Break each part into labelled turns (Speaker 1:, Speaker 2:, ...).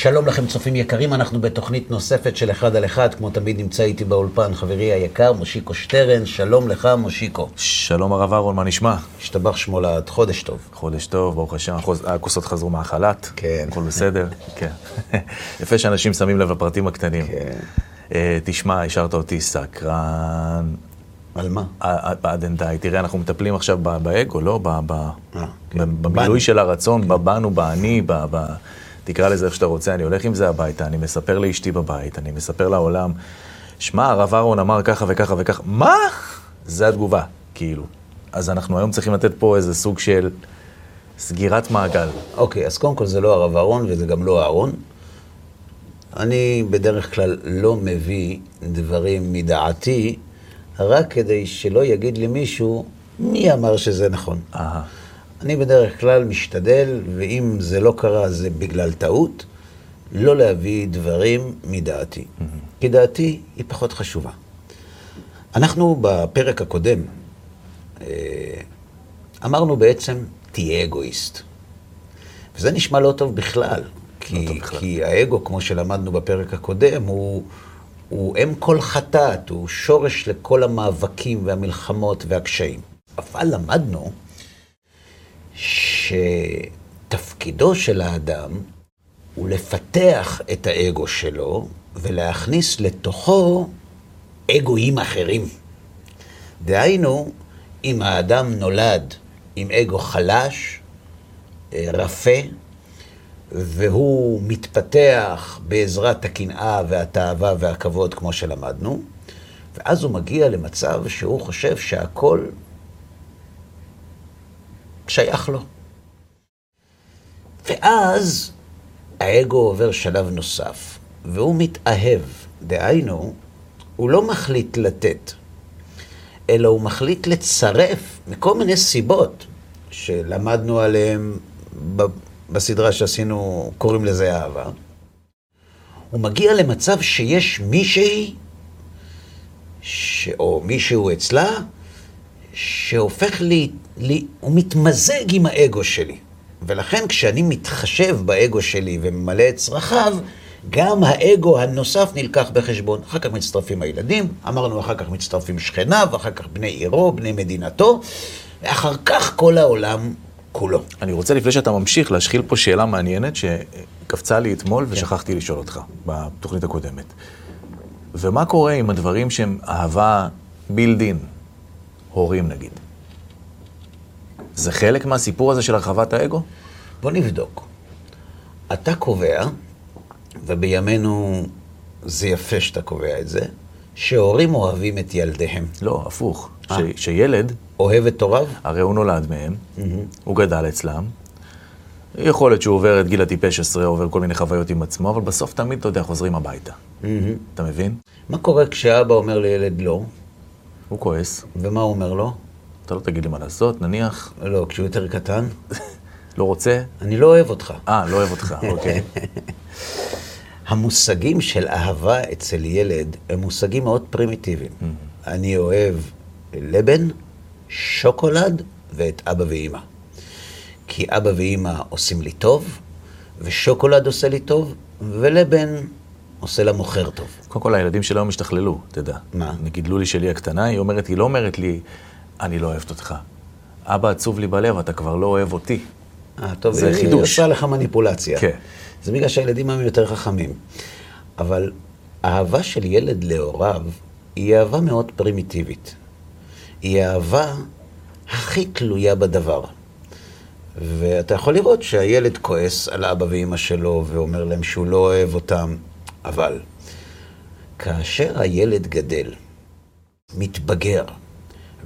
Speaker 1: שלום לכם צופים יקרים, אנחנו בתוכנית נוספת של אחד על אחד, כמו תמיד נמצא איתי באולפן חברי היקר, מושיקו שטרן, שלום לך מושיקו.
Speaker 2: שלום הרב אהרון, מה נשמע?
Speaker 1: השתבח שמו לעד, חודש טוב.
Speaker 2: חודש טוב, ברוך השם, הכוסות חזרו מהחל"ת.
Speaker 1: כן.
Speaker 2: הכל בסדר? כן. יפה שאנשים שמים לב לפרטים הקטנים.
Speaker 1: כן.
Speaker 2: אה, תשמע, השארת אותי סקרן.
Speaker 1: על מה?
Speaker 2: עד אין די. תראה, אנחנו מטפלים עכשיו באגו, לא?
Speaker 1: אה, כן.
Speaker 2: במילוי. של הרצון, בבנו, באני, ב- תקרא לזה איך שאתה רוצה, אני הולך עם זה הביתה, אני מספר לאשתי בבית, אני מספר לעולם, שמע, הרב אהרון אמר ככה וככה וככה, מה? זה התגובה, כאילו. אז אנחנו היום צריכים לתת פה איזה סוג של סגירת מעגל.
Speaker 1: אוקיי, אז קודם כל זה לא הרב אהרון וזה גם לא אהרון. אני בדרך כלל לא מביא דברים מדעתי, רק כדי שלא יגיד לי מישהו, מי אמר שזה נכון.
Speaker 2: אהה.
Speaker 1: אני בדרך כלל משתדל, ואם זה לא קרה זה בגלל טעות, לא להביא דברים מדעתי. כי דעתי היא פחות חשובה. אנחנו בפרק הקודם אה, אמרנו בעצם, תהיה אגואיסט. וזה נשמע לא טוב בכלל. כי,
Speaker 2: טוב בכלל.
Speaker 1: כי האגו, כמו שלמדנו בפרק הקודם, הוא, הוא אם כל חטאת, הוא שורש לכל המאבקים והמלחמות והקשיים. אבל למדנו שתפקידו של האדם הוא לפתח את האגו שלו ולהכניס לתוכו אגואים אחרים. דהיינו, אם האדם נולד עם אגו חלש, אה, רפה, והוא מתפתח בעזרת הקנאה והתאווה והכבוד, כמו שלמדנו, ואז הוא מגיע למצב שהוא חושב שהכל שייך לו. ואז האגו עובר שלב נוסף, והוא מתאהב. דהיינו, הוא לא מחליט לתת, אלא הוא מחליט לצרף מכל מיני סיבות שלמדנו עליהן בסדרה שעשינו, קוראים לזה אהבה. הוא מגיע למצב שיש מישהי, ש... או מישהו אצלה, שהופך לי, לי, הוא מתמזג עם האגו שלי. ולכן כשאני מתחשב באגו שלי וממלא את צרכיו, גם האגו הנוסף נלקח בחשבון. אחר כך מצטרפים הילדים, אמרנו אחר כך מצטרפים שכניו, אחר כך בני עירו, בני מדינתו, ואחר כך כל העולם כולו.
Speaker 2: אני רוצה, לפני שאתה ממשיך, להשחיל פה שאלה מעניינת שקפצה לי אתמול ושכחתי לשאול אותך בתוכנית הקודמת. ומה קורה עם הדברים שהם אהבה בילדין, הורים נגיד? זה חלק מהסיפור הזה של הרחבת האגו?
Speaker 1: בוא נבדוק. אתה קובע, ובימינו זה יפה שאתה קובע את זה, שהורים אוהבים את ילדיהם.
Speaker 2: לא, הפוך.
Speaker 1: אה.
Speaker 2: ש- שילד,
Speaker 1: אוהב את הוריו?
Speaker 2: הרי הוא נולד מהם, הוא גדל אצלם, יכול להיות שהוא עובר את גיל הטיפש עשרה, עובר כל מיני חוויות עם עצמו, אבל בסוף תמיד, אתה יודע, חוזרים הביתה. אתה מבין?
Speaker 1: מה קורה כשאבא אומר לילד לא,
Speaker 2: הוא כועס,
Speaker 1: ומה הוא אומר לו?
Speaker 2: אתה לא תגיד לי מה לעשות, נניח,
Speaker 1: לא, כשהוא יותר קטן,
Speaker 2: לא רוצה,
Speaker 1: אני לא אוהב אותך.
Speaker 2: אה, לא אוהב אותך, אוקיי.
Speaker 1: המושגים של אהבה אצל ילד הם מושגים מאוד פרימיטיביים. אני אוהב לבן, שוקולד ואת אבא ואימא. כי אבא ואימא עושים לי טוב, ושוקולד עושה לי טוב, ולבן עושה למוכר טוב.
Speaker 2: קודם כל, הילדים שלה היום השתכללו, יודע.
Speaker 1: מה?
Speaker 2: גידלו לי שלי הקטנה, היא אומרת, היא לא אומרת לי, אני לא אוהבת אותך. אבא עצוב לי בלב, אתה כבר לא אוהב אותי.
Speaker 1: אה, טוב,
Speaker 2: זה
Speaker 1: היא
Speaker 2: חידוש.
Speaker 1: עושה לך מניפולציה.
Speaker 2: כן.
Speaker 1: זה בגלל שהילדים הם יותר חכמים. אבל אהבה של ילד להוריו היא אהבה מאוד פרימיטיבית. היא אהבה הכי תלויה בדבר. ואתה יכול לראות שהילד כועס על אבא ואימא שלו ואומר להם שהוא לא אוהב אותם, אבל כאשר הילד גדל, מתבגר,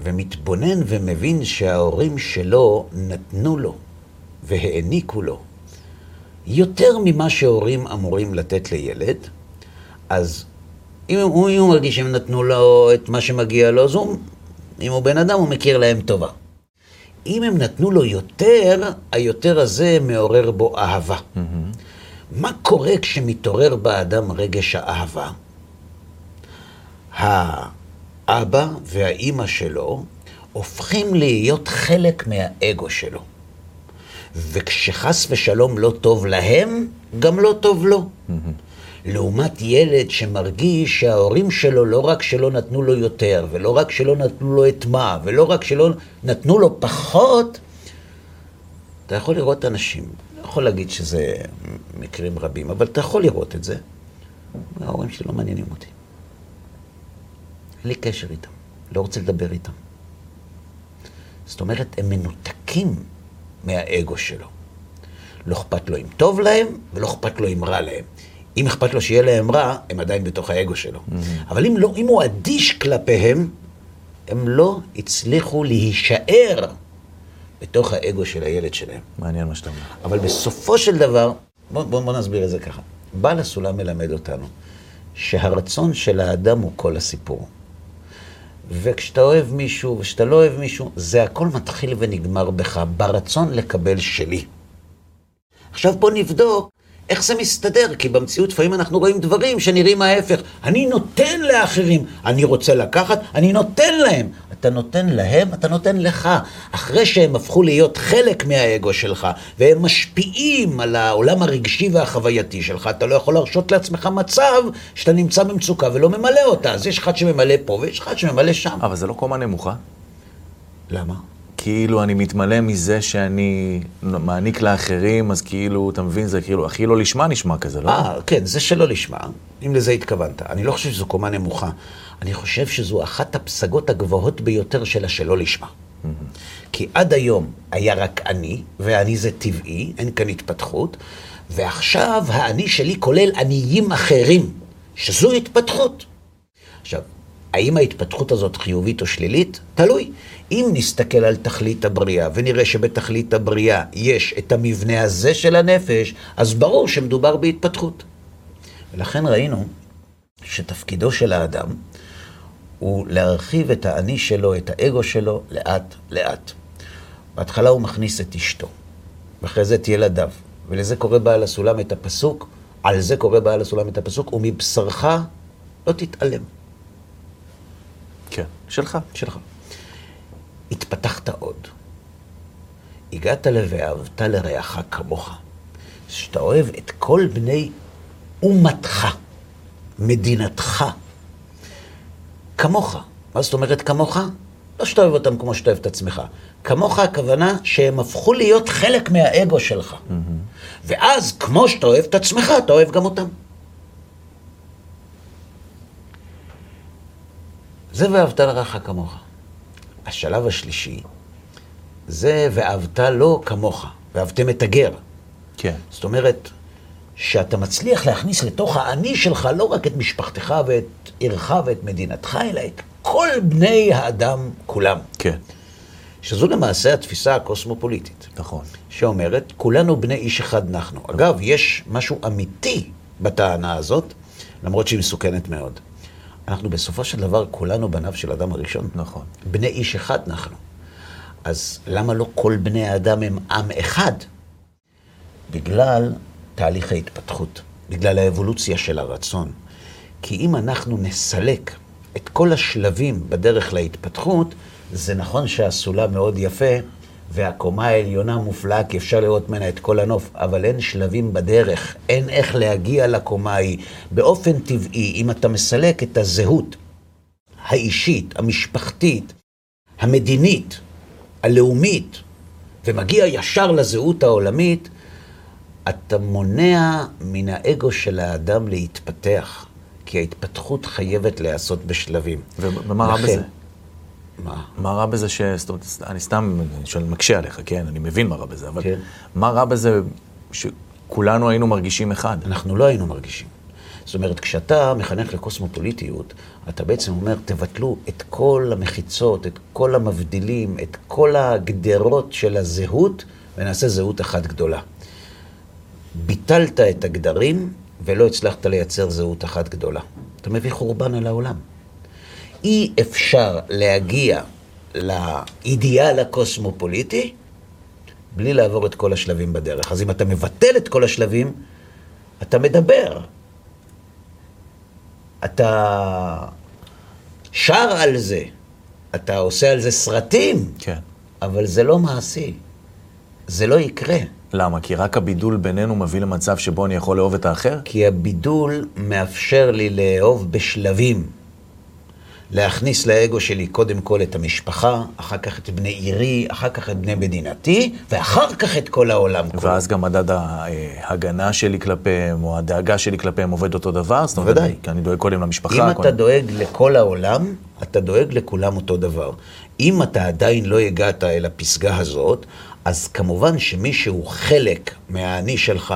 Speaker 1: ומתבונן ומבין שההורים שלו נתנו לו והעניקו לו יותר ממה שהורים אמורים לתת לילד, אז אם הוא, אם הוא מרגיש שהם נתנו לו את מה שמגיע לו, אז הוא, אם הוא בן אדם, הוא מכיר להם טובה. אם הם נתנו לו יותר, היותר הזה מעורר בו אהבה. מה קורה כשמתעורר באדם רגש האהבה? האבא והאימא שלו הופכים להיות חלק מהאגו שלו. וכשחס ושלום לא טוב להם, גם לא טוב לו. לעומת ילד שמרגיש שההורים שלו לא רק שלא נתנו לו יותר, ולא רק שלא נתנו לו את מה, ולא רק שלא נתנו לו פחות, אתה יכול לראות אנשים, יכול להגיד שזה מקרים רבים, אבל אתה יכול לראות את זה. ההורים שלי לא מעניינים אותי. אין לי קשר איתם, לא רוצה לדבר איתם. זאת אומרת, הם מנותקים מהאגו שלו. לא אכפת לו אם טוב להם, ולא אכפת לו אם רע להם. אם אכפת לו שיהיה להם רע, הם עדיין בתוך האגו שלו. Mm-hmm. אבל אם, לא, אם הוא אדיש כלפיהם, הם לא הצליחו להישאר בתוך האגו של הילד שלהם.
Speaker 2: מעניין מה שאתה אומר.
Speaker 1: אבל בסופו של דבר, בואו בוא, בוא נסביר את זה ככה. בעל הסולם מלמד אותנו שהרצון של האדם הוא כל הסיפור. וכשאתה אוהב מישהו וכשאתה לא אוהב מישהו, זה הכל מתחיל ונגמר בך, ברצון לקבל שלי. עכשיו בוא נבדוק איך זה מסתדר, כי במציאות לפעמים אנחנו רואים דברים שנראים ההפך. אני נותן לאחרים, אני רוצה לקחת, אני נותן להם. אתה נותן להם, אתה נותן לך. אחרי שהם הפכו להיות חלק מהאגו שלך, והם משפיעים על העולם הרגשי והחווייתי שלך, אתה לא יכול להרשות לעצמך מצב שאתה נמצא במצוקה ולא ממלא אותה. אז יש אחד שממלא פה ויש אחד שממלא שם.
Speaker 2: אבל זה לא קומה נמוכה.
Speaker 1: למה?
Speaker 2: כאילו אני מתמלא מזה שאני מעניק לאחרים, אז כאילו, אתה מבין, זה כאילו, הכי לא לשמה נשמע כזה, לא?
Speaker 1: אה, כן, זה שלא לשמה, אם לזה התכוונת. אני לא חושב שזו קומה נמוכה. אני חושב שזו אחת הפסגות הגבוהות ביותר של השלא לשמה. כי עד היום היה רק אני, ואני זה טבעי, אין כאן התפתחות, ועכשיו האני שלי כולל עניים אחרים, שזו התפתחות. עכשיו, האם ההתפתחות הזאת חיובית או שלילית? תלוי. אם נסתכל על תכלית הבריאה ונראה שבתכלית הבריאה יש את המבנה הזה של הנפש, אז ברור שמדובר בהתפתחות. ולכן ראינו שתפקידו של האדם הוא להרחיב את האני שלו, את האגו שלו, לאט לאט. בהתחלה הוא מכניס את אשתו, ואחרי זה את ילדיו, ולזה קורא בעל הסולם את הפסוק, על זה קורא בעל הסולם את הפסוק, ומבשרך לא תתעלם.
Speaker 2: כן, שלך.
Speaker 1: שלך. התפתחת עוד. הגעת ל"ואהבת לרעך כמוך". שאתה אוהב את כל בני אומתך, מדינתך, כמוך. מה זאת אומרת כמוך? לא שאתה אוהב אותם כמו שאתה אוהב את עצמך. כמוך הכוונה שהם הפכו להיות חלק מהאגו שלך. Mm-hmm. ואז, כמו שאתה אוהב את עצמך, אתה אוהב גם אותם. זה ואהבת לרעך כמוך. השלב השלישי זה ואהבת לו כמוך, ואהבתם את הגר.
Speaker 2: כן.
Speaker 1: זאת אומרת, שאתה מצליח להכניס לתוך האני שלך לא רק את משפחתך ואת עירך ואת מדינתך, אלא את כל בני האדם כולם.
Speaker 2: כן.
Speaker 1: שזו למעשה התפיסה הקוסמופוליטית.
Speaker 2: נכון.
Speaker 1: שאומרת, כולנו בני איש אחד אנחנו. אגב, יש משהו אמיתי בטענה הזאת, למרות שהיא מסוכנת מאוד. אנחנו בסופו של דבר כולנו בניו של אדם הראשון.
Speaker 2: נכון.
Speaker 1: בני איש אחד אנחנו. אז למה לא כל בני האדם הם עם אחד? בגלל תהליך ההתפתחות, בגלל האבולוציה של הרצון. כי אם אנחנו נסלק את כל השלבים בדרך להתפתחות, זה נכון שהסולם מאוד יפה, והקומה העליונה מופלאה, כי אפשר לראות ממנה את כל הנוף, אבל אין שלבים בדרך, אין איך להגיע לקומה ההיא. באופן טבעי, אם אתה מסלק את הזהות האישית, המשפחתית, המדינית, הלאומית, ומגיע ישר לזהות העולמית, אתה מונע מן האגו של האדם להתפתח, כי ההתפתחות חייבת להיעשות בשלבים.
Speaker 2: ומה רע בזה?
Speaker 1: מה?
Speaker 2: מה רע בזה ש... זאת אומרת, אני סתם שואל, מקשה עליך, כן? אני מבין מה רע בזה, אבל
Speaker 1: כן.
Speaker 2: מה רע בזה שכולנו היינו מרגישים אחד?
Speaker 1: אנחנו לא היינו מרגישים. זאת אומרת, כשאתה מחנך לקוסמופוליטיות, אתה בעצם אומר, תבטלו את כל המחיצות, את כל המבדילים, את כל הגדרות של הזהות, ונעשה זהות אחת גדולה. ביטלת את הגדרים, ולא הצלחת לייצר זהות אחת גדולה. אתה מביא חורבן על העולם. אי אפשר להגיע לאידיאל הקוסמופוליטי בלי לעבור את כל השלבים בדרך. אז אם אתה מבטל את כל השלבים, אתה מדבר. אתה שר על זה, אתה עושה על זה סרטים,
Speaker 2: כן.
Speaker 1: אבל זה לא מעשי. זה לא יקרה.
Speaker 2: למה? כי רק הבידול בינינו מביא למצב שבו אני יכול לאהוב את האחר?
Speaker 1: כי הבידול מאפשר לי לאהוב בשלבים. להכניס לאגו שלי קודם כל את המשפחה, אחר כך את בני עירי, אחר כך את בני מדינתי, ואחר כך את כל העולם כולו.
Speaker 2: ואז גם מדד ההגנה שלי כלפיהם, או הדאגה שלי כלפיהם עובד אותו דבר? זאת אומרת. כי אני דואג קודם למשפחה.
Speaker 1: אם
Speaker 2: קודם...
Speaker 1: אתה דואג לכל העולם, אתה דואג לכולם אותו דבר. אם אתה עדיין לא הגעת אל הפסגה הזאת, אז כמובן שמי שהוא חלק מהאני שלך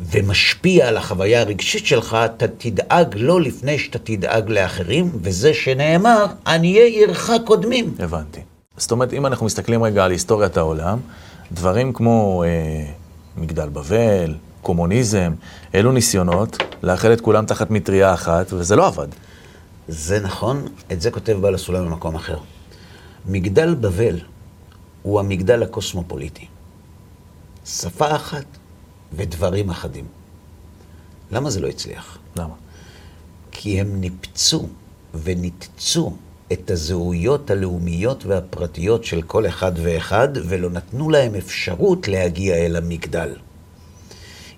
Speaker 1: ומשפיע על החוויה הרגשית שלך, אתה תדאג לו לפני שאתה תדאג לאחרים, וזה שנאמר, עניי עירך קודמים.
Speaker 2: הבנתי. זאת אומרת, אם אנחנו מסתכלים רגע על היסטוריית העולם, דברים כמו אה, מגדל בבל, קומוניזם, אלו ניסיונות לאחד את כולם תחת מטריה אחת, וזה לא עבד.
Speaker 1: זה נכון, את זה כותב בעל הסולם במקום אחר. מגדל בבל הוא המגדל הקוסמופוליטי. שפה אחת ודברים אחדים. למה זה לא הצליח?
Speaker 2: למה?
Speaker 1: כי הם ניפצו וניתצו את הזהויות הלאומיות והפרטיות של כל אחד ואחד, ולא נתנו להם אפשרות להגיע אל המגדל.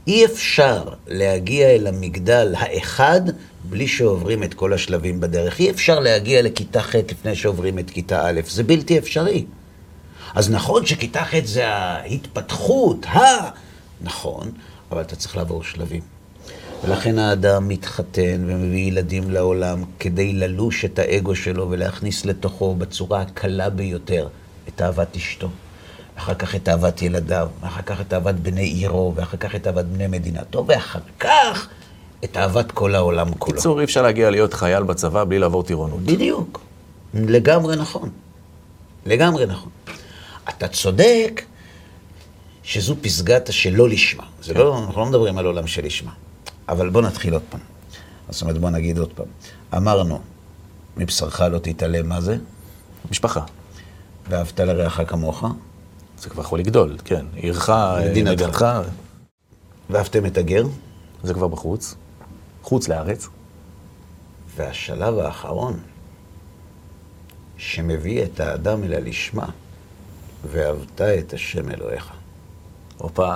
Speaker 1: אי אפשר להגיע אל המגדל האחד בלי שעוברים את כל השלבים בדרך. אי אפשר להגיע לכיתה ח' לפני שעוברים את כיתה א', זה בלתי אפשרי. אז נכון שכיתה ח' זה ההתפתחות, ה... נכון, אבל אתה צריך לעבור שלבים. ולכן האדם מתחתן ומביא ילדים לעולם כדי ללוש את האגו שלו ולהכניס לתוכו בצורה הקלה ביותר את אהבת אשתו. אחר כך את אהבת ילדיו, ואחר כך את אהבת בני עירו, ואחר כך את אהבת בני מדינתו, ואחר כך את אהבת כל העולם כולו.
Speaker 2: בקיצור, אי אפשר להגיע להיות חייל בצבא בלי לעבור טירונות.
Speaker 1: בדיוק. לגמרי נכון. לגמרי נכון. אתה צודק שזו פסגת השלא לשמה. זה לא, אנחנו לא מדברים על עולם של לשמה. אבל בוא נתחיל עוד פעם. זאת אומרת, בוא נגיד עוד פעם. אמרנו, מבשרך לא תתעלם, מה זה?
Speaker 2: משפחה.
Speaker 1: ואהבת לרעך כמוך,
Speaker 2: זה כבר יכול לגדול, כן. עירך,
Speaker 1: מדינתך.
Speaker 2: מדינתך,
Speaker 1: ואהבתם את הגר,
Speaker 2: זה כבר בחוץ. חוץ לארץ.
Speaker 1: והשלב האחרון, שמביא את האדם אל הלשמה, ואהבת את השם אלוהיך.
Speaker 2: הופה.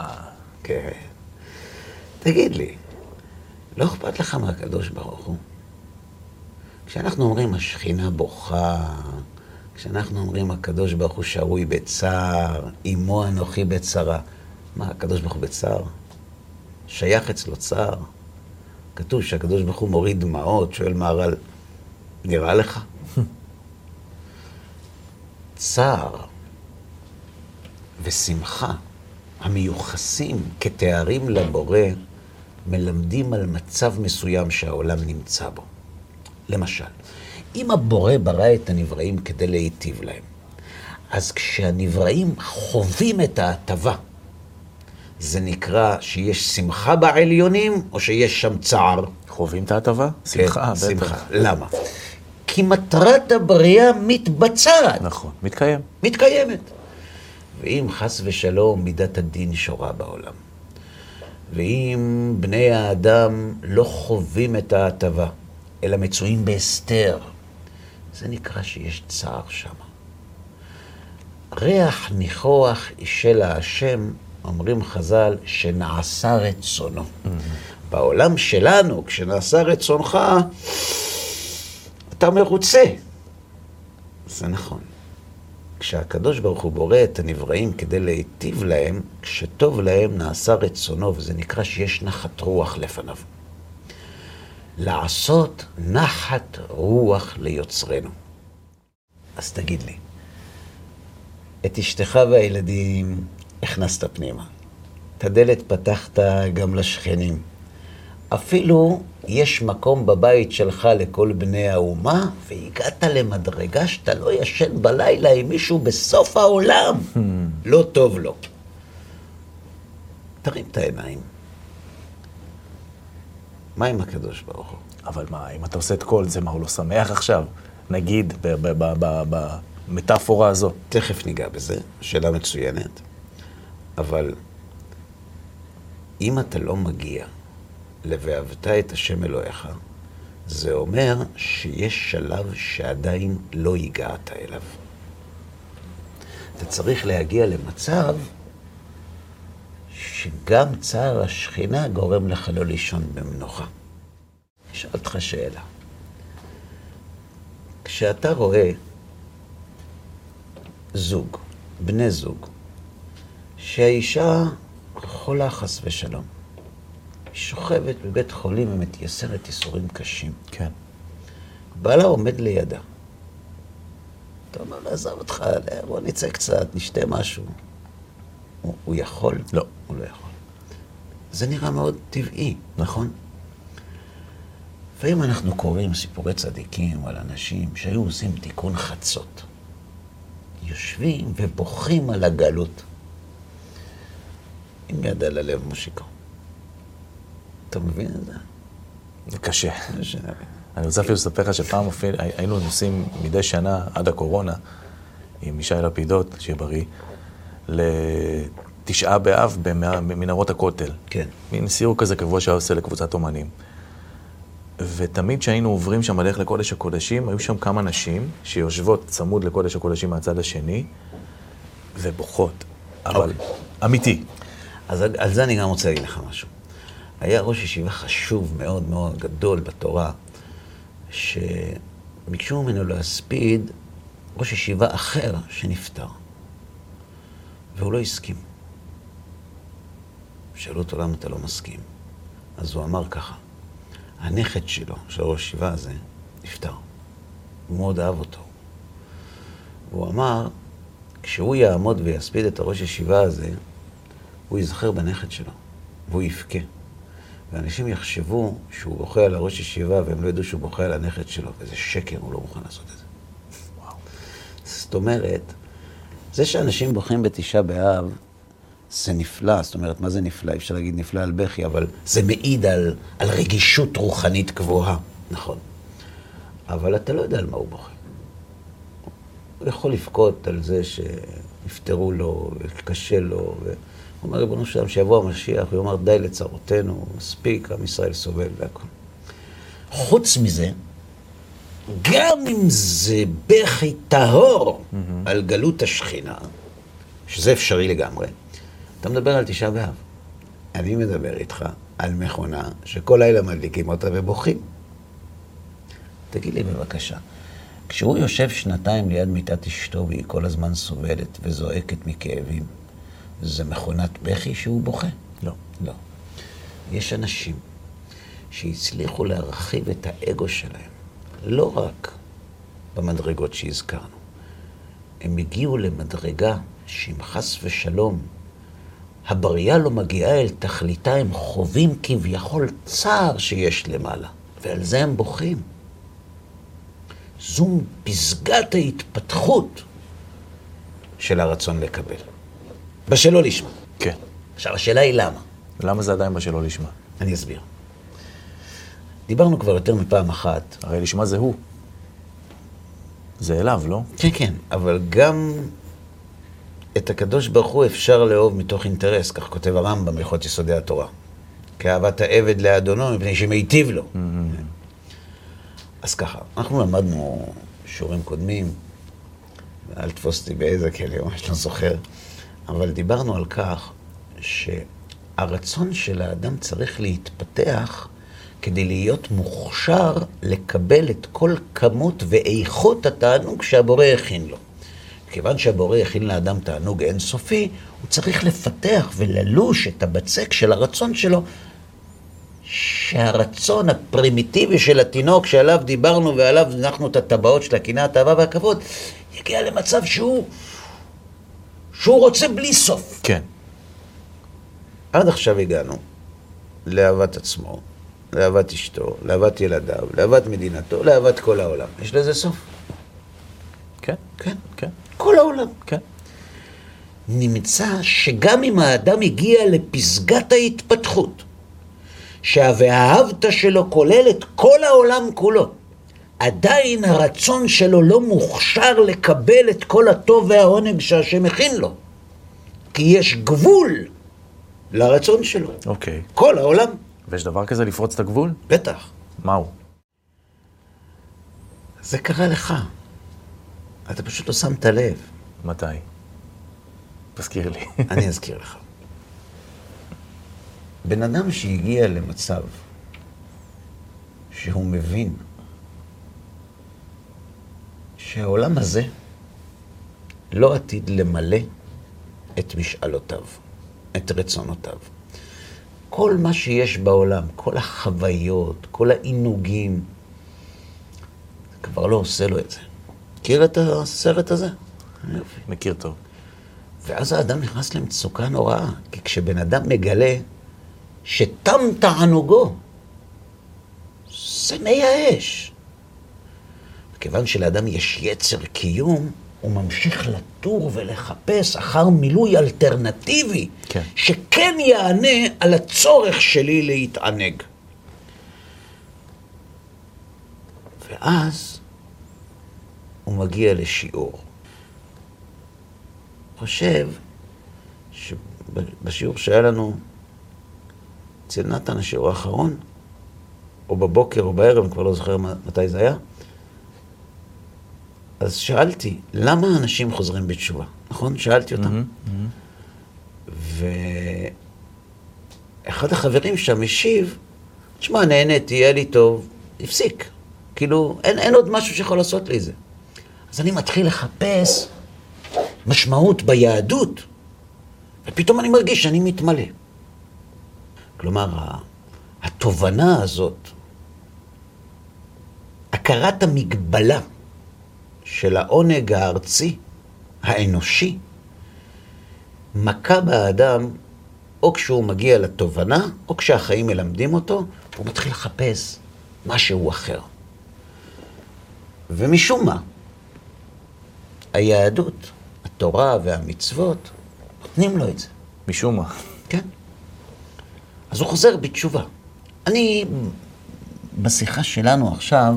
Speaker 1: כן. תגיד לי, לא אכפת לך מהקדוש ברוך הוא? כשאנחנו אומרים השכינה בוכה, כשאנחנו אומרים הקדוש ברוך הוא שרוי בצער, עמו אנוכי בצרה, מה, הקדוש ברוך הוא בצער? שייך אצלו צער? כתוב שהקדוש ברוך הוא מוריד דמעות, שואל מהר"ל, נראה לך? צער ושמחה המיוחסים כתארים לבורא מלמדים על מצב מסוים שהעולם נמצא בו. למשל, אם הבורא ברא את הנבראים כדי להיטיב להם, אז כשהנבראים חווים את ההטבה, זה נקרא שיש שמחה בעליונים, או שיש שם צער?
Speaker 2: חווים את ההטבה? שמחה,
Speaker 1: כן,
Speaker 2: בטח.
Speaker 1: שמחה. למה? כי מטרת הבריאה מתבצעת,
Speaker 2: נכון, מתקיים.
Speaker 1: מתקיימת. ואם חס ושלום מידת הדין שורה בעולם, ואם בני האדם לא חווים את ההטבה, אלא מצויים בהסתר, זה נקרא שיש צער שם. ריח ניחוח של השם, אומרים חז"ל, שנעשה רצונו. בעולם שלנו, כשנעשה רצונך, אתה מרוצה. זה נכון. כשהקדוש ברוך הוא בורא את הנבראים כדי להיטיב להם, כשטוב להם נעשה רצונו, וזה נקרא שיש נחת רוח לפניו. לעשות נחת רוח ליוצרנו. אז תגיד לי, את אשתך והילדים הכנסת פנימה. את הדלת פתחת גם לשכנים. אפילו יש מקום בבית שלך לכל בני האומה, והגעת למדרגה שאתה לא ישן בלילה עם מישהו בסוף העולם. לא טוב לו. תרים את העיניים. מה עם הקדוש ברוך הוא?
Speaker 2: אבל מה, אם אתה עושה את כל זה, מה, הוא לא שמח עכשיו? נגיד, במטאפורה הזו.
Speaker 1: תכף ניגע בזה, שאלה מצוינת. אבל אם אתה לא מגיע ל"ואהבת את השם אלוהיך", זה אומר שיש שלב שעדיין לא הגעת אליו. אתה צריך להגיע למצב שגם צער השכינה גורם לך לא לישון במנוחה. אשאל אותך שאלה. כשאתה רואה זוג, בני זוג, שהאישה חולה חס ושלום, היא שוכבת בבית חולים ומתייסרת ייסורים קשים.
Speaker 2: כן.
Speaker 1: בעלה עומד לידה. אתה אומר עזוב אותך, בוא נצא קצת, נשתה משהו. הוא, הוא יכול?
Speaker 2: לא.
Speaker 1: הוא לא יכול. זה נראה מאוד טבעי, נכון? לפעמים אנחנו קוראים סיפורי צדיקים על אנשים שהיו עושים תיקון חצות. יושבים ובוכים על הגלות. עם יד על הלב מושיקו. אתה מבין את זה?
Speaker 2: זה קשה. אני רוצה אפילו לספר לך שפעם אפילו היינו נוסעים מדי שנה, עד הקורונה, עם ישי לפידות, שיהיה בריא, לתשעה באב במנהרות הכותל.
Speaker 1: כן.
Speaker 2: מין סיור כזה קבוע שהיה עושה לקבוצת אומנים. ותמיד כשהיינו עוברים שם בדרך לקודש הקודשים, היו שם כמה נשים שיושבות צמוד לקודש הקודשים מהצד השני, ובוכות. אבל
Speaker 1: אוקיי.
Speaker 2: אמיתי.
Speaker 1: אז על זה אני גם רוצה להגיד לך משהו. היה ראש ישיבה חשוב מאוד מאוד גדול בתורה, שביקשו ממנו להספיד ראש ישיבה אחר שנפטר. והוא לא הסכים. שאלו אותו למה אתה לא מסכים. אז הוא אמר ככה, הנכד שלו, של ראש ישיבה הזה, נפטר. הוא מאוד אהב אותו. והוא אמר, כשהוא יעמוד ויספיד את הראש ישיבה הזה, הוא ייזכר בנכד שלו, והוא יבכה. ואנשים יחשבו שהוא בוכה על הראש ישיבה, והם לא ידעו שהוא בוכה על הנכד שלו, וזה שקר, הוא לא מוכן לעשות את זה.
Speaker 2: וואו.
Speaker 1: זאת אומרת, זה שאנשים בוכים בתשעה באב, זה נפלא. זאת אומרת, מה זה נפלא? אי אפשר להגיד נפלא על בכי, אבל זה מעיד על, על רגישות רוחנית גבוהה. נכון. אבל אתה לא יודע על מה הוא בוכה. הוא יכול לבכות על זה שנפטרו לו, וקשה לו, והוא אומר, ריבונו שלם, שיבוא המשיח, הוא יאמר, די לצרותינו, מספיק, עם ישראל סובל והכל. חוץ מזה, גם אם זה בכי טהור על גלות השכינה, שזה אפשרי לגמרי, אתה מדבר על תשעה באב. אני מדבר איתך על מכונה שכל לילה מדליקים אותה ובוכים. תגיד לי בבקשה, כשהוא יושב שנתיים ליד מיטת אשתו והיא כל הזמן סובלת וזועקת מכאבים, זה מכונת בכי שהוא בוכה?
Speaker 2: לא.
Speaker 1: לא. יש אנשים שהצליחו להרחיב את האגו שלהם, לא רק במדרגות שהזכרנו. הם הגיעו למדרגה שאם חס ושלום הבריאה לא מגיעה אל תכליתה, הם חווים כביכול צער שיש למעלה, ועל זה הם בוכים. זו פסגת ההתפתחות של הרצון לקבל. בשלא לשמה.
Speaker 2: כן.
Speaker 1: עכשיו, השאלה היא למה.
Speaker 2: למה זה עדיין בשלא לשמה?
Speaker 1: אני אסביר. דיברנו כבר יותר מפעם אחת.
Speaker 2: הרי לשמה זה הוא. זה אליו, לא?
Speaker 1: כן, כן, אבל גם את הקדוש ברוך הוא אפשר לאהוב מתוך אינטרס, כך כותב הרמב"ם בהלכות יסודי התורה. כאהבת העבד לאדונו, מפני שמיטיב לו. אז ככה, אנחנו למדנו שיעורים קודמים, אל תפוס אותי באיזה כלא, ממש לא זוכר, אבל דיברנו על כך שהרצון של האדם צריך להתפתח כדי להיות מוכשר לקבל את כל כמות ואיכות התענוג שהבורא הכין לו. כיוון שהבורא הכין לאדם תענוג אינסופי, הוא צריך לפתח וללוש את הבצק של הרצון שלו, שהרצון הפרימיטיבי של התינוק שעליו דיברנו ועליו הנחנו את הטבעות של הקנאה, התאווה והכבוד, יגיע למצב שהוא, שהוא רוצה בלי סוף.
Speaker 2: כן.
Speaker 1: עד עכשיו הגענו לאהבת עצמו, לאהבת אשתו, לאהבת ילדיו, לאהבת מדינתו, לאהבת כל העולם. יש לזה סוף.
Speaker 2: כן.
Speaker 1: כן.
Speaker 2: כן.
Speaker 1: כל העולם.
Speaker 2: כן.
Speaker 1: נמצא שגם אם האדם הגיע לפסגת ההתפתחות, שה"ואהבת" שלו כולל את כל העולם כולו, עדיין הרצון שלו לא מוכשר לקבל את כל הטוב והעונג שהשם הכין לו. כי יש גבול לרצון שלו.
Speaker 2: אוקיי.
Speaker 1: כל העולם,
Speaker 2: ויש דבר כזה לפרוץ את הגבול?
Speaker 1: בטח.
Speaker 2: מהו?
Speaker 1: זה קרה לך. אתה פשוט לא שמת לב.
Speaker 2: מתי? תזכיר לי.
Speaker 1: אני אזכיר לך. בן אדם שהגיע למצב שהוא מבין שהעולם הזה לא עתיד למלא את משאלותיו, את רצונותיו. כל מה שיש בעולם, כל החוויות, כל העינוגים, כבר לא עושה לו את זה. מכיר את הסרט הזה? יופי.
Speaker 2: מכיר טוב.
Speaker 1: ואז האדם נכנס למצוקה נוראה, כי כשבן אדם מגלה שתם תענוגו, זה מייאש. כיוון שלאדם יש יצר קיום, הוא ממשיך לטור ולחפש אחר מילוי אלטרנטיבי,
Speaker 2: כן.
Speaker 1: שכן יענה על הצורך שלי להתענג. ואז הוא מגיע לשיעור. חושב שבשיעור שהיה לנו אצל נתן, השיעור האחרון, או בבוקר או בערב, אני כבר לא זוכר מתי זה היה, אז שאלתי, למה אנשים חוזרים בתשובה? נכון? שאלתי אותם.
Speaker 2: Mm-hmm,
Speaker 1: ואחד החברים שם השיב, תשמע, נהניתי, יהיה לי טוב, הפסיק. כאילו, אין, אין עוד משהו שיכול לעשות לי את זה. אז אני מתחיל לחפש משמעות ביהדות, ופתאום אני מרגיש שאני מתמלא. כלומר, התובנה הזאת, הכרת המגבלה של העונג הארצי, האנושי, מכה באדם או כשהוא מגיע לתובנה, או כשהחיים מלמדים אותו, הוא מתחיל לחפש משהו אחר. ומשום מה, היהדות, התורה והמצוות, נותנים לו את זה.
Speaker 2: משום מה.
Speaker 1: כן. אז הוא חוזר בתשובה. אני, בשיחה שלנו עכשיו,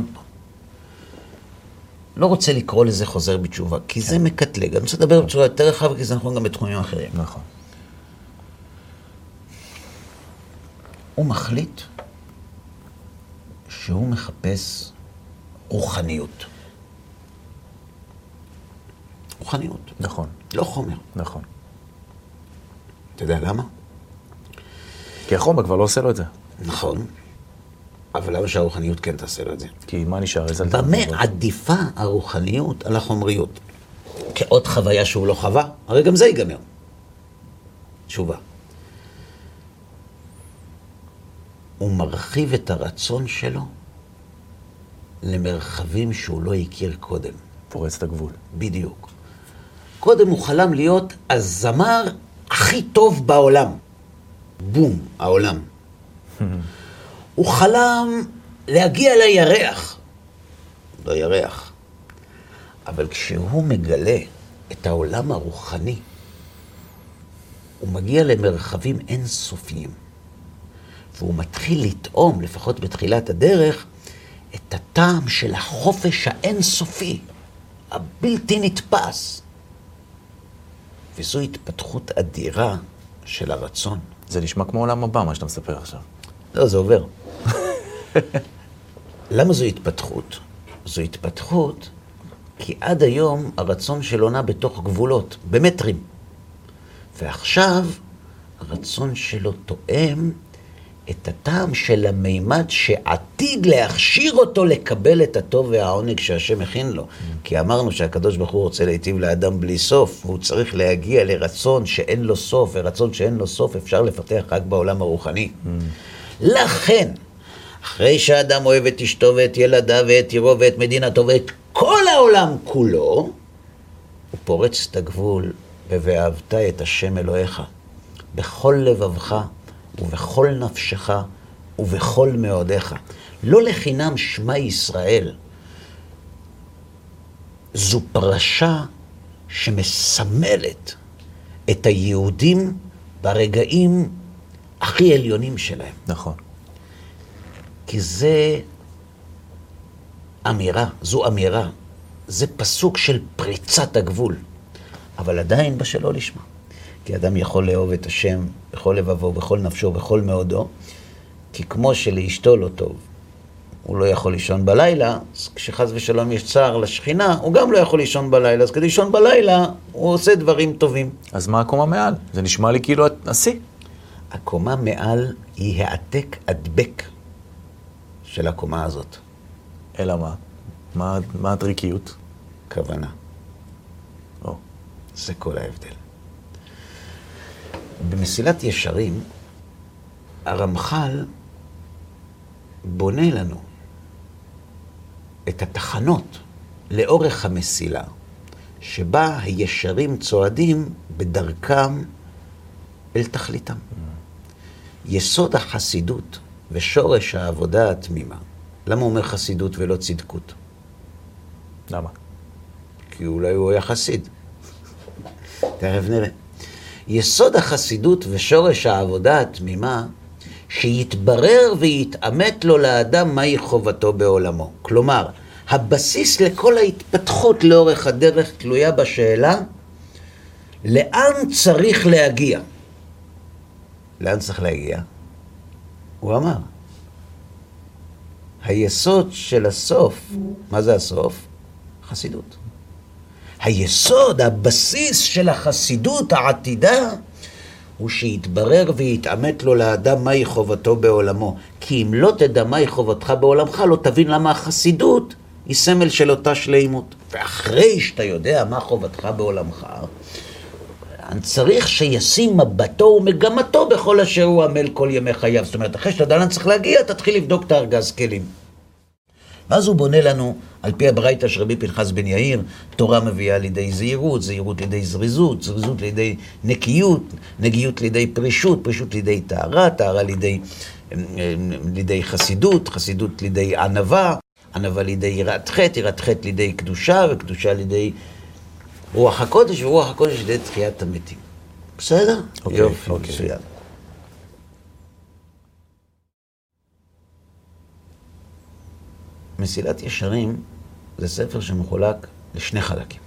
Speaker 1: לא רוצה לקרוא לזה חוזר בתשובה, כי זה מקטלג. אני רוצה לדבר בצורה יותר רחבה, כי זה נכון גם בתחומים אחרים.
Speaker 2: נכון.
Speaker 1: הוא מחליט שהוא מחפש רוחניות. רוחניות,
Speaker 2: נכון.
Speaker 1: לא חומר.
Speaker 2: נכון.
Speaker 1: אתה יודע למה?
Speaker 2: כי החומר כבר לא עושה לו את זה.
Speaker 1: נכון. אבל למה שהרוחניות כן תעשה לו את זה?
Speaker 2: כי מה נשאר?
Speaker 1: במה? עדיפה הרוחניות על החומריות? כעוד חוויה שהוא לא חווה? הרי גם זה ייגמר. תשובה. הוא מרחיב את הרצון שלו למרחבים שהוא לא הכיר קודם.
Speaker 2: פורץ את הגבול.
Speaker 1: בדיוק. קודם הוא חלם להיות הזמר הכי טוב בעולם. בום, העולם. הוא חלם להגיע לירח. לא ירח. אבל כשהוא מגלה את העולם הרוחני, הוא מגיע למרחבים אינסופיים. והוא מתחיל לטעום, לפחות בתחילת הדרך, את הטעם של החופש האינסופי, הבלתי נתפס. וזו התפתחות אדירה של הרצון.
Speaker 2: זה נשמע כמו עולם הבא, מה שאתה מספר עכשיו.
Speaker 1: לא, זה עובר. למה זו התפתחות? זו התפתחות כי עד היום הרצון שלו נע בתוך גבולות, במטרים. ועכשיו הרצון שלו תואם את הטעם של המימד שעתיד להכשיר אותו לקבל את הטוב והעונג שהשם הכין לו. כי אמרנו שהקדוש ברוך הוא רוצה להיטיב לאדם בלי סוף, והוא צריך להגיע לרצון שאין לו סוף, ורצון שאין לו סוף אפשר לפתח רק בעולם הרוחני. לכן, אחרי שהאדם אוהב את אשתו ואת ילדיו ואת עירו ואת מדינתו ואת כל העולם כולו, הוא פורץ את הגבול ב"ואהבת את השם אלוהיך" בכל לבבך ובכל נפשך ובכל מאודיך. לא לחינם שמע ישראל. זו פרשה שמסמלת את היהודים ברגעים הכי עליונים שלהם.
Speaker 2: נכון.
Speaker 1: כי זה אמירה, זו אמירה. זה פסוק של פריצת הגבול, אבל עדיין בשלו לשמה. כי אדם יכול לאהוב את השם בכל לבבו, בכל נפשו, בכל מאודו, כי כמו שלאשתו לא טוב, הוא לא יכול לישון בלילה, אז כשחס ושלום יש צער לשכינה, הוא גם לא יכול לישון בלילה, אז כדי לישון בלילה, הוא עושה דברים טובים.
Speaker 2: אז מה הקומה מעל? זה נשמע לי כאילו השיא.
Speaker 1: הקומה מעל היא העתק הדבק של הקומה הזאת.
Speaker 2: אלא מה? מה, מה הטריקיות?
Speaker 1: כוונה.
Speaker 2: או,
Speaker 1: זה כל ההבדל. במסילת ישרים, הרמח"ל בונה לנו את התחנות לאורך המסילה, שבה הישרים צועדים בדרכם אל תכליתם. יסוד החסידות ושורש העבודה התמימה. למה הוא אומר חסידות ולא צדקות?
Speaker 2: למה?
Speaker 1: כי אולי הוא היה חסיד. תכף נראה. יסוד החסידות ושורש העבודה התמימה, שיתברר ויתעמת לו לאדם מהי חובתו בעולמו. כלומר, הבסיס לכל ההתפתחות לאורך הדרך תלויה בשאלה לאן צריך להגיע. לאן צריך להגיע? הוא אמר. היסוד של הסוף, מה זה הסוף? חסידות. היסוד, הבסיס של החסידות העתידה, הוא שיתברר ויתעמת לו לאדם מהי חובתו בעולמו. כי אם לא תדע מהי חובתך בעולמך, לא תבין למה החסידות היא סמל של אותה שלימות. ואחרי שאתה יודע מה חובתך בעולמך, צריך שישים מבטו ומגמתו בכל אשר הוא עמל כל ימי חייו. זאת אומרת, אחרי שאתה יודע לאן צריך להגיע, תתחיל לבדוק את הארגז כלים. ואז הוא בונה לנו, על פי הברייתא של רבי פנחס בן יאיר, תורה מביאה לידי זהירות, זהירות לידי זריזות, זריזות לידי נקיות, נקיות לידי פרישות, פרישות לידי טהרה, טהרה לידי, לידי חסידות, חסידות לידי ענווה, ענווה לידי יראת חטא, יראת חטא לידי קדושה, וקדושה לידי רוח הקודש, ורוח הקודש לידי תחיית המתים. בסדר?
Speaker 2: אוקיי,
Speaker 1: יופי,
Speaker 2: אוקיי.
Speaker 1: מצוין. מסילת ישרים זה ספר שמחולק לשני חלקים.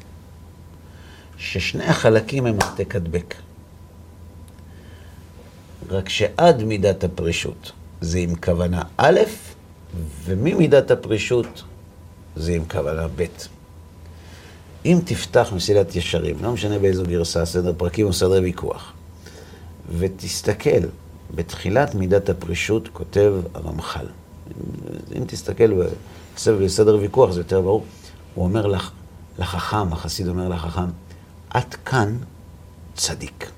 Speaker 1: ששני החלקים הם העתק הדבק. רק שעד מידת הפרישות זה עם כוונה א', וממידת הפרישות זה עם כוונה ב'. אם תפתח מסילת ישרים, לא משנה באיזו גרסה, סדר פרקים או סדר ויכוח, ותסתכל, בתחילת מידת הפרישות כותב הרמח"ל. אם תסתכל בסדר, בסדר ויכוח, זה יותר ברור. הוא אומר לך, לחכם, החסיד אומר לחכם, עד כאן צדיק.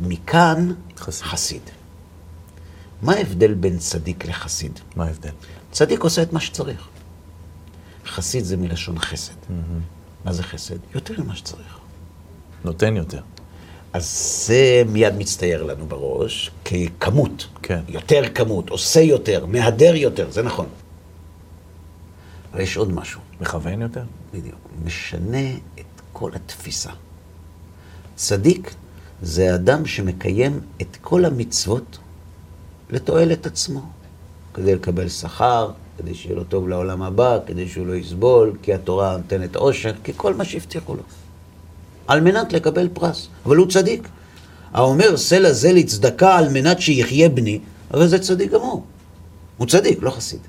Speaker 1: מכאן
Speaker 2: חסיד.
Speaker 1: חסיד. מה ההבדל בין צדיק לחסיד?
Speaker 2: מה ההבדל?
Speaker 1: צדיק עושה את מה שצריך. חסיד זה מלשון חסד. מה זה חסד? יותר ממה שצריך.
Speaker 2: נותן יותר.
Speaker 1: אז זה מיד מצטייר לנו בראש ככמות.
Speaker 2: כן.
Speaker 1: יותר כמות, עושה יותר, מהדר יותר, זה נכון. אבל יש עוד משהו,
Speaker 2: מכוון יותר?
Speaker 1: בדיוק, משנה את כל התפיסה. צדיק זה אדם שמקיים את כל המצוות לתועלת עצמו, כדי לקבל שכר, כדי שיהיה לו טוב לעולם הבא, כדי שהוא לא יסבול, כי התורה נותנת עושר, כי כל מה שהבטיחו לו. על מנת לקבל פרס, אבל הוא צדיק. האומר סלע זה לצדקה על מנת שיחיה בני, הרי זה צדיק גמור. הוא צדיק, לא חסיד.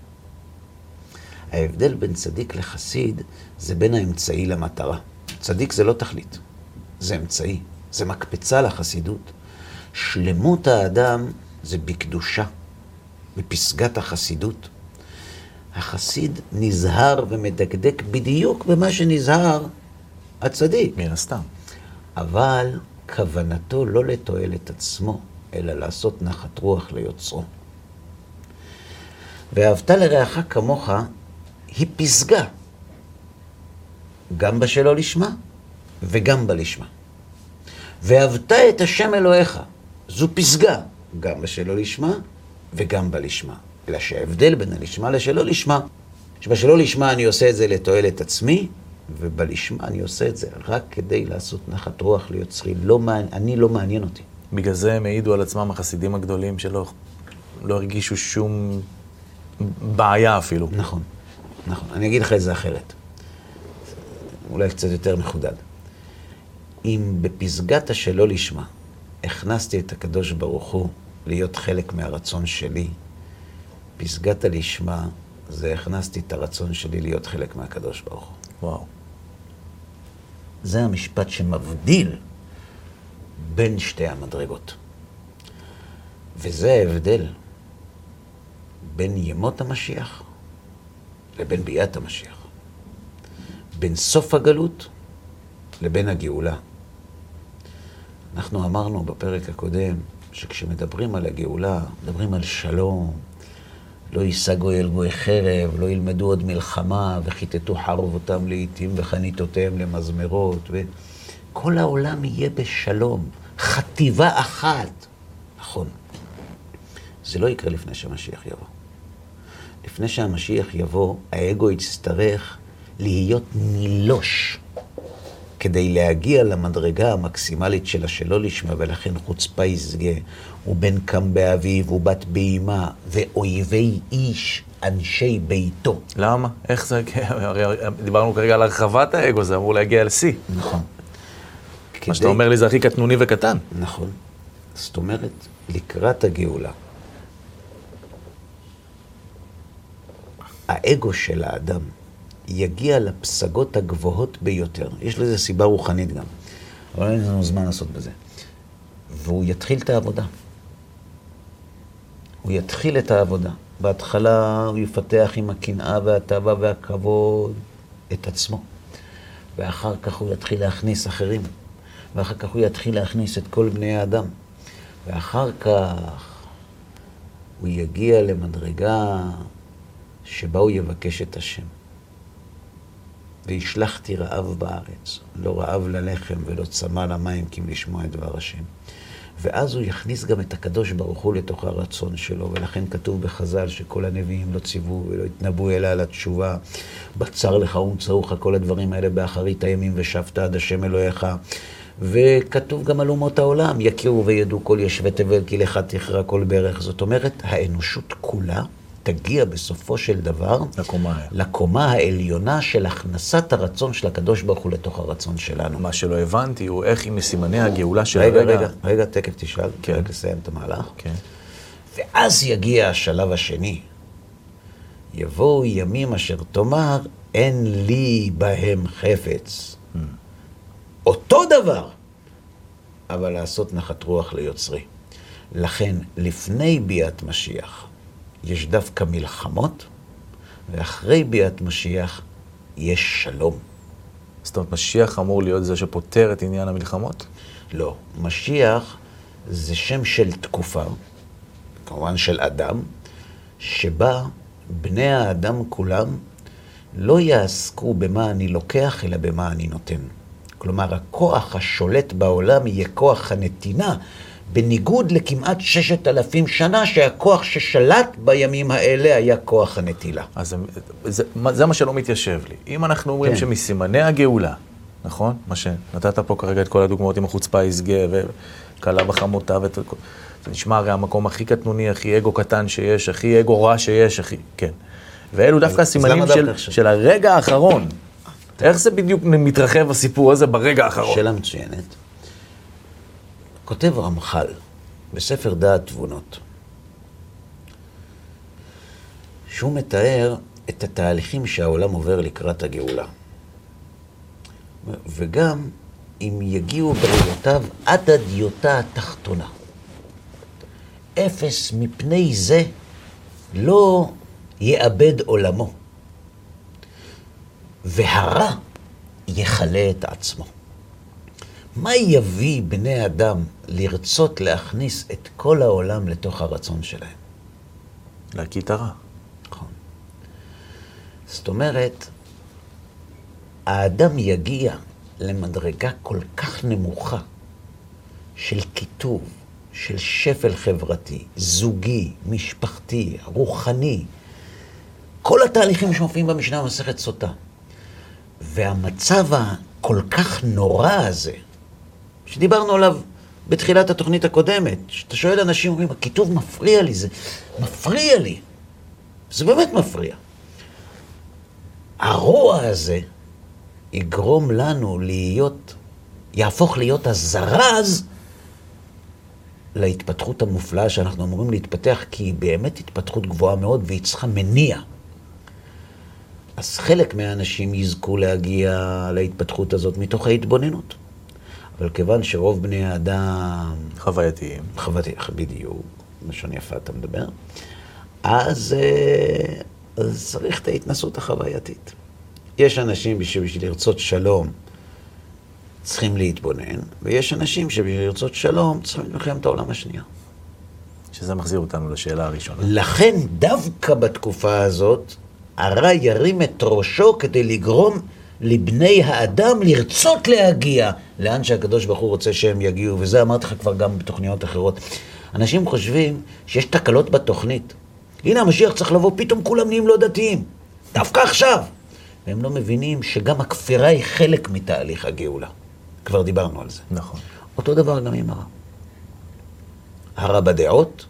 Speaker 1: ההבדל בין צדיק לחסיד זה בין האמצעי למטרה. צדיק זה לא תכלית, זה אמצעי, זה מקפצה לחסידות. שלמות האדם זה בקדושה, בפסגת החסידות. החסיד נזהר ומדקדק בדיוק במה שנזהר הצדיק.
Speaker 2: מן הסתם.
Speaker 1: אבל כוונתו לא לתועלת עצמו, אלא לעשות נחת רוח ליוצרו. ואהבת לרעך כמוך היא פסגה, גם בשלו לשמה וגם בלשמה. ואהבת את השם אלוהיך, זו פסגה, גם בשלו לשמה וגם בלשמה. אלא שההבדל בין הלשמה לשלו לשמה, שבשלו לשמה אני עושה את זה לתועלת עצמי, ובלשמה אני עושה את זה רק כדי לעשות נחת רוח ליוצרי. לא, מעניין- אני לא מעניין אותי.
Speaker 2: בגלל זה הם העידו על עצמם החסידים הגדולים שלא לא הרגישו שום בעיה אפילו.
Speaker 1: נכון, נכון. אני אגיד לך את זה אחרת. אולי קצת יותר מחודד. אם בפסגת השלא לשמה הכנסתי את הקדוש ברוך הוא להיות חלק מהרצון שלי, פסגת הלשמה זה הכנסתי את הרצון שלי להיות חלק מהקדוש ברוך הוא.
Speaker 2: וואו.
Speaker 1: זה המשפט שמבדיל בין שתי המדרגות. וזה ההבדל בין ימות המשיח לבין ביאת המשיח. בין סוף הגלות לבין הגאולה. אנחנו אמרנו בפרק הקודם שכשמדברים על הגאולה, מדברים על שלום, לא יישא גוי אל גוי חרב, לא ילמדו עוד מלחמה, וכיתתו חרבותם לעיתים וחניתותיהם למזמרות, וכל העולם יהיה בשלום, חטיבה אחת. נכון. זה לא יקרה לפני שהמשיח יבוא. לפני שהמשיח יבוא, האגו יצטרך להיות נילוש כדי להגיע למדרגה המקסימלית של השלא לשמה, ולכן חוצפה ישגה, ובן קם באביו, ובת באמה, ואויבי איש, אנשי ביתו.
Speaker 2: למה? איך זה, הרי דיברנו כרגע על הרחבת האגו, זה אמור להגיע לשיא.
Speaker 1: נכון.
Speaker 2: מה
Speaker 1: כדי-
Speaker 2: שאתה אומר לי זה הכי קטנוני וקטן.
Speaker 1: נכון. זאת אומרת, לקראת הגאולה, האגו של האדם יגיע לפסגות הגבוהות ביותר. יש לזה סיבה רוחנית גם, אבל אין לנו זמן לעשות בזה. והוא יתחיל את העבודה. הוא יתחיל את העבודה. בהתחלה הוא יפתח עם הקנאה והתאווה והכבוד את עצמו. ואחר כך הוא יתחיל להכניס אחרים. ואחר כך הוא יתחיל להכניס את כל בני האדם. ואחר כך הוא יגיע למדרגה שבה הוא יבקש את השם. והשלכתי רעב בארץ, לא רעב ללחם ולא צמא למים כי אם לשמוע את דבר השם. ואז הוא יכניס גם את הקדוש ברוך הוא לתוך הרצון שלו, ולכן כתוב בחז"ל שכל הנביאים לא ציוו ולא התנבאו אלא על התשובה. בצר לך ומצאוך, כל הדברים האלה באחרית הימים ושבת עד השם אלוהיך. וכתוב גם על אומות העולם, יכירו וידעו כל יושבי תבל כי לך תכרע כל ברך. זאת אומרת, האנושות כולה תגיע בסופו של דבר
Speaker 2: לקומה.
Speaker 1: לקומה העליונה של הכנסת הרצון של הקדוש ברוך הוא לתוך הרצון שלנו.
Speaker 2: מה שלא הבנתי הוא איך עם מסימני הגאולה של
Speaker 1: רגע,
Speaker 2: הרגע...
Speaker 1: רגע, רגע, תכף תשאל,
Speaker 2: כן.
Speaker 1: רק לסיים את המהלך.
Speaker 2: כן.
Speaker 1: ואז יגיע השלב השני. יבואו ימים אשר תאמר, אין לי בהם חפץ. אותו דבר, אבל לעשות נחת רוח ליוצרי. לכן, לפני ביאת משיח, יש דווקא מלחמות, ואחרי ביאת משיח, יש שלום.
Speaker 2: זאת אומרת, משיח אמור להיות זה שפותר את עניין המלחמות?
Speaker 1: לא. משיח זה שם של תקופה, כמובן של אדם, שבה בני האדם כולם לא יעסקו במה אני לוקח, אלא במה אני נותן. כלומר, הכוח השולט בעולם יהיה כוח הנתינה, בניגוד לכמעט ששת אלפים שנה, שהכוח ששלט בימים האלה היה כוח הנטילה.
Speaker 2: אז זה, זה, מה- זה מה שלא מתיישב לי. אם אנחנו אומרים
Speaker 1: כן.
Speaker 2: שמסימני הגאולה, נכון? מה שנתת פה כרגע את כל הדוגמאות עם החוצפה ישגה וכלה בחמותה ואת. זה נשמע הרי המקום הכי קטנוני, הכי אגו קטן שיש, הכי אגו רע שיש, הכי... כן. ואלו דווקא הסימנים של? של הרגע האחרון. איך זה בדיוק מתרחב הסיפור הזה ברגע האחרון?
Speaker 1: שאלה מצוינת. כותב רמח"ל בספר דעת תבונות, שהוא מתאר את התהליכים שהעולם עובר לקראת הגאולה. וגם אם יגיעו בראיותיו עד הדיוטה התחתונה. אפס מפני זה לא יאבד עולמו, והרע יכלה את עצמו. מה יביא בני אדם לרצות להכניס את כל העולם לתוך הרצון שלהם?
Speaker 2: להקיא את הרע.
Speaker 1: נכון. זאת אומרת, האדם יגיע למדרגה כל כך נמוכה של קיטוב, של שפל חברתי, זוגי, משפחתי, רוחני, כל התהליכים שמופיעים במשנה במסכת סוטה. והמצב הכל כך נורא הזה, שדיברנו עליו בתחילת התוכנית הקודמת, שאתה שואל אנשים, אומרים, הכיתוב מפריע לי, זה מפריע לי. זה באמת מפריע. הרוע הזה יגרום לנו להיות, יהפוך להיות הזרז להתפתחות המופלאה שאנחנו אמורים להתפתח, כי היא באמת התפתחות גבוהה מאוד והיא צריכה מניע. אז חלק מהאנשים יזכו להגיע להתפתחות הזאת מתוך ההתבוננות. אבל כיוון שרוב בני האדם,
Speaker 2: חווייתיים.
Speaker 1: חווייתי, בדיוק, לשון יפה אתה מדבר, אז, אה, אז צריך את ההתנסות החווייתית. יש אנשים שבשביל לרצות שלום צריכים להתבונן, ויש אנשים שבשביל לרצות שלום צריכים את מלחמת העולם השנייה.
Speaker 2: שזה מחזיר אותנו לשאלה הראשונה.
Speaker 1: לכן, דווקא בתקופה הזאת, הרע ירים את ראשו כדי לגרום לבני האדם לרצות להגיע לאן שהקדוש ברוך הוא רוצה שהם יגיעו, וזה אמרתי לך כבר גם בתוכניות אחרות. אנשים חושבים שיש תקלות בתוכנית. הנה המשיח צריך לבוא, פתאום כולם נהיים לא דתיים. דווקא עכשיו. והם לא מבינים שגם הכפירה היא חלק מתהליך הגאולה. כבר דיברנו על זה.
Speaker 2: נכון.
Speaker 1: אותו דבר גם עם הרע. הרע בדעות,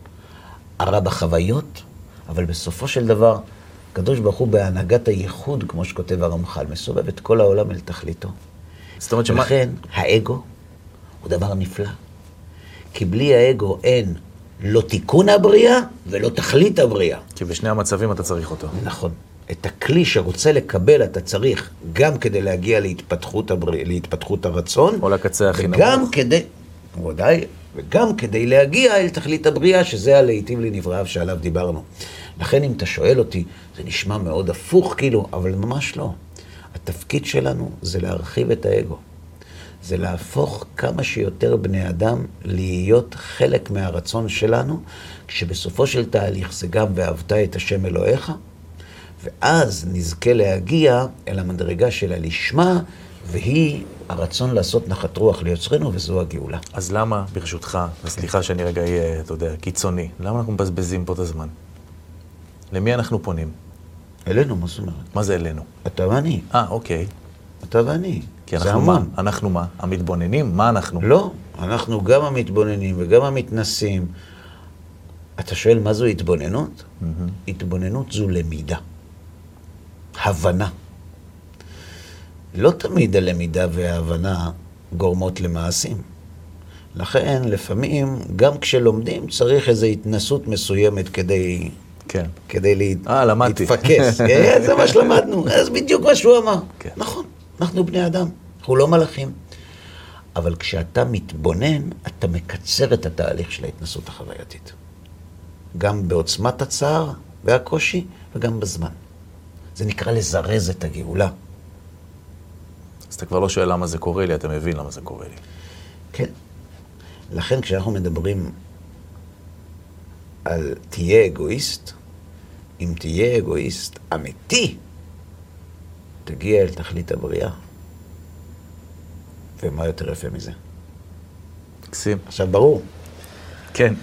Speaker 1: הרע בחוויות, אבל בסופו של דבר, הקדוש ברוך הוא בהנהגת הייחוד, כמו שכותב הרמח"ל, מסובב את כל העולם אל תכליתו.
Speaker 2: זאת אומרת שמה...
Speaker 1: ולכן, האגו הוא דבר נפלא. כי בלי האגו אין לא תיקון הבריאה ולא תכלית הבריאה.
Speaker 2: כי בשני המצבים אתה צריך אותו.
Speaker 1: נכון. את הכלי שרוצה לקבל אתה צריך גם כדי להגיע להתפתחות, הבר... להתפתחות הרצון.
Speaker 2: או לקצה הכי נמוך.
Speaker 1: וגם כדי, ודאי, וגם כדי להגיע אל תכלית הבריאה, שזה הלהיטים לנבראיו שעליו דיברנו. לכן אם אתה שואל אותי, זה נשמע מאוד הפוך כאילו, אבל ממש לא. התפקיד שלנו זה להרחיב את האגו. זה להפוך כמה שיותר בני אדם להיות חלק מהרצון שלנו, כשבסופו של תהליך זה גם ואהבת את השם אלוהיך, ואז נזכה להגיע אל המדרגה של הלשמה, והיא הרצון לעשות נחת רוח ליוצרנו, וזו הגאולה.
Speaker 2: אז למה, ברשותך, וסליחה שאני רגע אהיה, אתה יודע, קיצוני, למה אנחנו מבזבזים פה את הזמן? למי אנחנו פונים?
Speaker 1: אלינו, מה זאת אומרת?
Speaker 2: מה זה אלינו?
Speaker 1: אתה ואני.
Speaker 2: אה, אוקיי.
Speaker 1: אתה ואני.
Speaker 2: כי
Speaker 1: זה
Speaker 2: אנחנו מה?
Speaker 1: המון.
Speaker 2: אנחנו מה? המתבוננים? מה אנחנו?
Speaker 1: לא, אנחנו גם המתבוננים וגם המתנסים. אתה שואל מה זו התבוננות? התבוננות זו למידה, הבנה. לא תמיד הלמידה וההבנה גורמות למעשים. לכן, לפעמים, גם כשלומדים, צריך איזו התנסות מסוימת כדי,
Speaker 2: כן.
Speaker 1: כדי לה...
Speaker 2: אה, למדתי.
Speaker 1: להתפקס. כן, זה מה שלמדנו, אז בדיוק מה שהוא אמר.
Speaker 2: כן.
Speaker 1: נכון, אנחנו בני אדם, אנחנו לא מלאכים. אבל כשאתה מתבונן, אתה מקצר את התהליך של ההתנסות החווייתית. גם בעוצמת הצער והקושי, וגם בזמן. זה נקרא לזרז את הגאולה.
Speaker 2: אז אתה כבר לא שואל למה זה קורה לי, אתה מבין למה זה קורה לי.
Speaker 1: כן. לכן כשאנחנו מדברים על תהיה אגואיסט, אם תהיה אגואיסט אמיתי, תגיע אל תכלית הבריאה. ומה יותר יפה מזה?
Speaker 2: מקסים.
Speaker 1: עכשיו ברור.
Speaker 2: כן.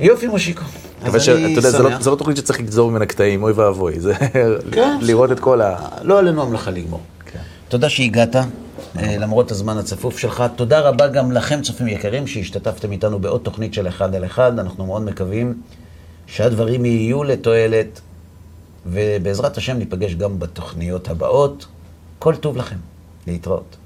Speaker 1: יופי מושיקו.
Speaker 2: אבל ש- אתה יודע, זה לא-. זה לא תוכנית שצריך לגזור ממנה קטעים, אוי ואבוי. זה
Speaker 1: כן.
Speaker 2: לראות את כל ה...
Speaker 1: לא עלינו המלאכה לגמור.
Speaker 2: כן.
Speaker 1: תודה שהגעת, אה, למרות הזמן הצפוף שלך. תודה רבה גם לכם, צופים יקרים, שהשתתפתם איתנו בעוד תוכנית של אחד על אחד. אנחנו מאוד מקווים שהדברים יהיו לתועלת, ובעזרת השם ניפגש גם בתוכניות הבאות. כל טוב לכם. להתראות.